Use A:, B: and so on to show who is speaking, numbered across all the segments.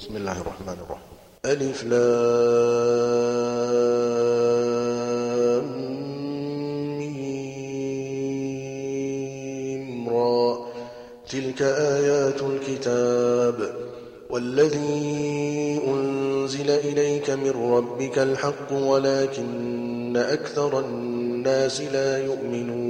A: بسم الله الرحمن الرحيم. ألف لام را. تلك آيات الكتاب. والذي أنزل إليك من ربك الحق ولكن أكثر الناس لا يؤمنون.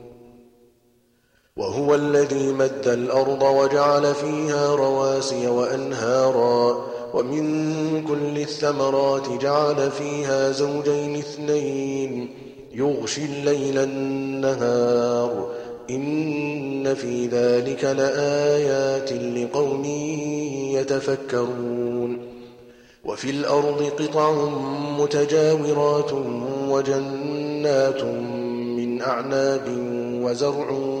A: وهو الذي مد الأرض وجعل فيها رواسي وأنهارا ومن كل الثمرات جعل فيها زوجين اثنين يغشي الليل النهار إن في ذلك لآيات لقوم يتفكرون وفي الأرض قطع متجاورات وجنات من أعناب وزرع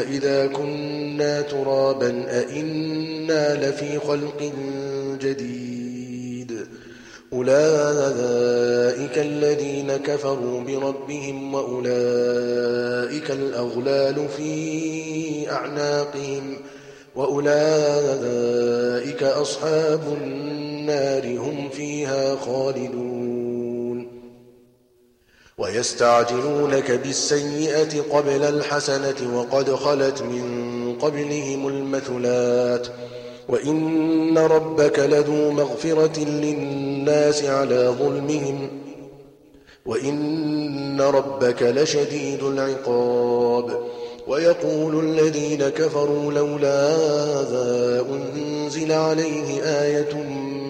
A: أإذا كنا ترابا أإنا لفي خلق جديد. أولئك الذين كفروا بربهم وأولئك الأغلال في أعناقهم وأولئك أصحاب النار هم فيها خالدون. ويستعجلونك بالسيئة قبل الحسنة وقد خلت من قبلهم المثلات وإن ربك لذو مغفرة للناس على ظلمهم وإن ربك لشديد العقاب ويقول الذين كفروا لولا أنزل عليه آية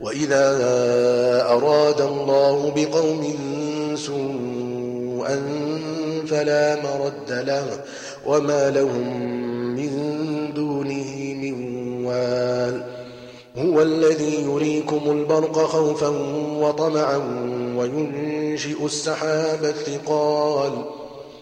A: وإذا أراد الله بقوم سوءا فلا مرد له وما لهم من دونه من وال هو الذي يريكم البرق خوفا وطمعا وينشئ السحاب الثقال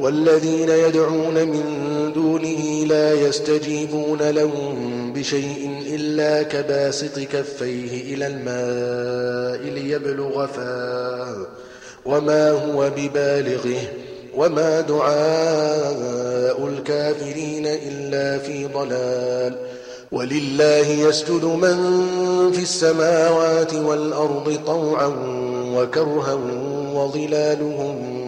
A: والذين يدعون من دونه لا يستجيبون لهم بشيء إلا كباسط كفيه إلى الماء ليبلغ فاه وما هو ببالغه وما دعاء الكافرين إلا في ضلال ولله يسجد من في السماوات والأرض طوعا وكرها وظلالهم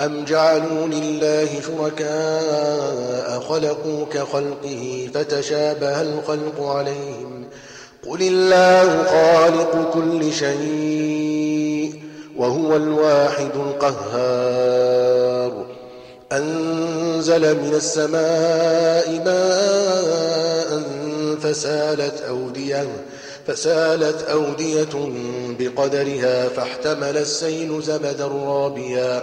A: أم جعلوا لله شركاء خلقوا كخلقه فتشابه الخلق عليهم قل الله خالق كل شيء وهو الواحد القهار. أنزل من السماء ماء فسالت أودية فسالت أودية بقدرها فاحتمل السيل زبدا رابيا.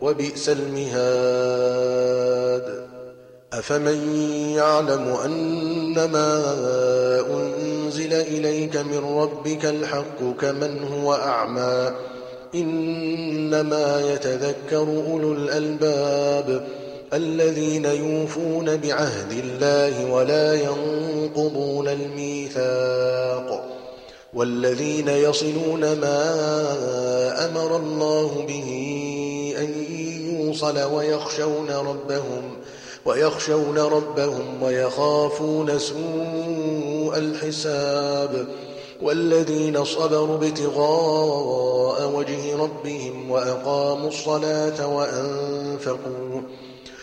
A: وبئس المهاد. أفمن يعلم أنما أنزل إليك من ربك الحق كمن هو أعمى إنما يتذكر أولو الألباب الذين يوفون بعهد الله ولا ينقضون الميثاق والذين يصلون ما أمر الله به يوصل ويخشون ربهم ويخشون ربهم ويخافون سوء الحساب والذين صبروا ابتغاء وجه ربهم وأقاموا الصلاة وأنفقوا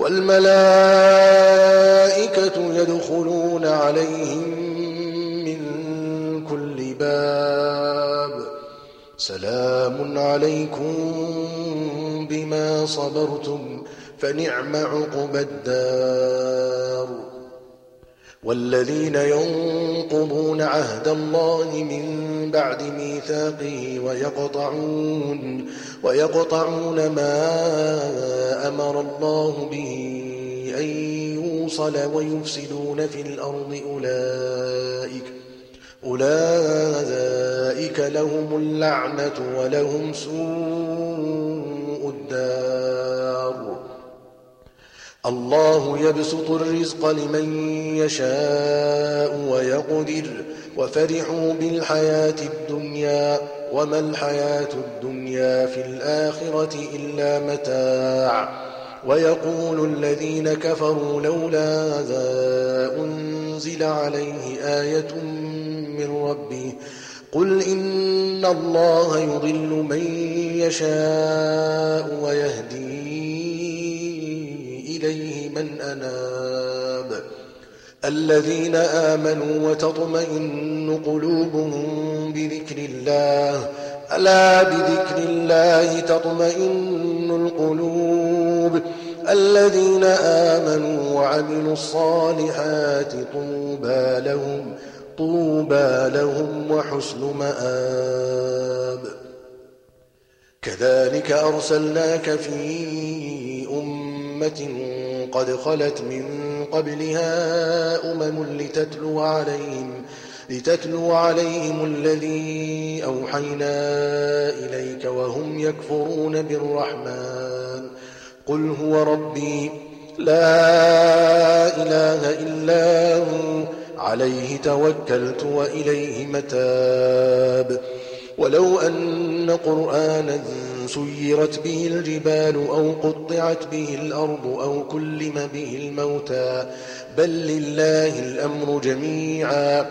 A: والملائكة يدخلون عليهم من كل باب. سلام عليكم بما صبرتم فنعم عقبى الدار. والذين ينقضون عهد الله من بعد ميثاقه ويقطعون ويقطعون ما أمر الله به أن يوصل ويفسدون في الأرض أولئك أولئك لهم اللعنة ولهم سوء الدار. الله يبسط الرزق لمن يشاء ويقدر وفرحوا بالحياة الدنيا وما الحياة الدنيا في الآخرة إلا متاع ويقول الذين كفروا لولا ذا أنزل عليه آية من ربه قل إن الله يضل من يشاء ويهدي إليه من أناب الذين آمنوا وتطمئن قلوبهم بذكر الله ألا بذكر الله تطمئن القلوب. الذين آمنوا وعملوا الصالحات طوبى لهم طوبى لهم وحسن مآب. كذلك أرسلناك في أمة قد خلت من قبلها أمم لتتلو عليهم لتتلو عليهم الذي أوحينا إليك وهم يكفرون بالرحمن. قل هو ربي لا إله إلا هو عليه توكلت وإليه متاب. ولو أن قرآنا سيرت به الجبال أو قطعت به الأرض أو كلم به الموتى. بل لله الأمر جميعا.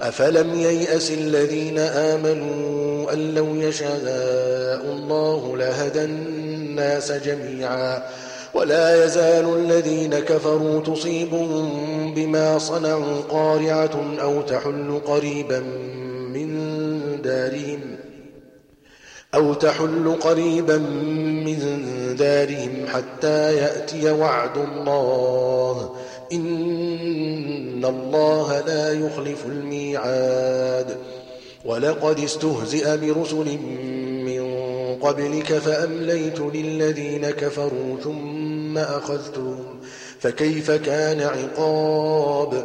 A: أفلم ييأس الذين آمنوا أن لو يشاء الله لهدى الناس جميعا. ولا يزال الذين كفروا تصيبهم بما صنعوا قارعة أو تحل قريبا من دارهم. أو تحل قريبا من دارهم حتى يأتي وعد الله. إن الله لا يخلف الميعاد. ولقد استهزئ برسل من قبلك فأمليت للذين كفروا ثم أخذتهم. فكيف كان عقاب؟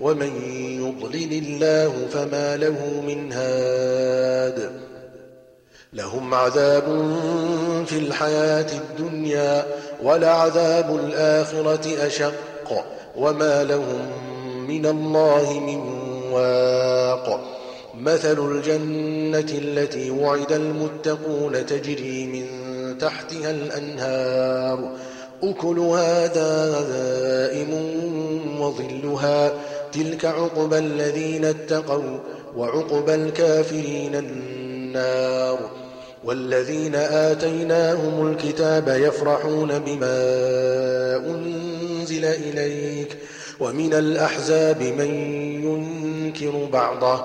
A: ومن يضلل الله فما له من هاد لهم عذاب في الحياة الدنيا ولعذاب الآخرة أشق وما لهم من الله من واق. مثل الجنة التي وعد المتقون تجري من تحتها الأنهار. أكلها دائم وظلها تلك عقبى الذين اتقوا وعقبى الكافرين النار والذين آتيناهم الكتاب يفرحون بما أنزل إليك ومن الأحزاب من ينكر بعضه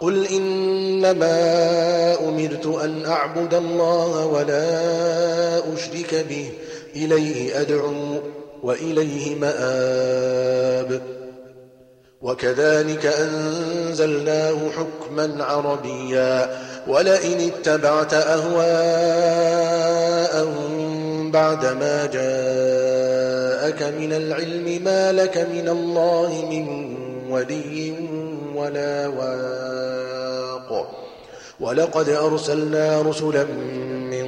A: قل إنما أمرت أن أعبد الله ولا أشرك به إليه أدعو وإليه مآب وكذلك أنزلناه حكما عربيا. ولئن اتبعت أهواءهم بعدما جاءك من العلم ما لك من الله من ولي ولا واق. ولقد أرسلنا رسلا من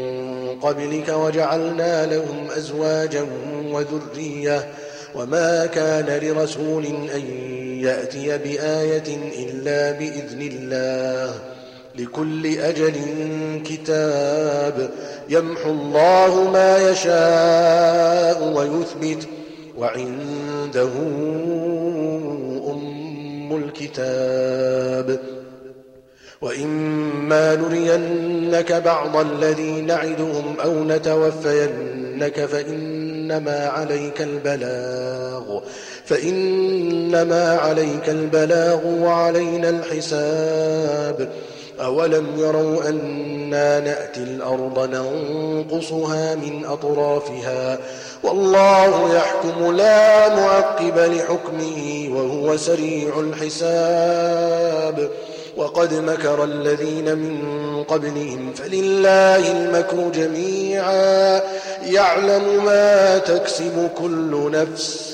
A: قبلك وجعلنا لهم أزواجا وذرية. وما كان لرسول أن يأتي بآية إلا بإذن الله لكل أجل كتاب يمحو الله ما يشاء ويثبت وعنده أم الكتاب وإما نرينك بعض الذي نعدهم أو نتوفينك فإنما عليك البلاغ فإنما عليك البلاغ وعلينا الحساب. أولم يروا أنا نأتي الأرض ننقصها من أطرافها؟ والله يحكم لا معقب لحكمه وهو سريع الحساب. وقد مكر الذين من قبلهم فلله المكر جميعا. يعلم ما تكسب كل نفس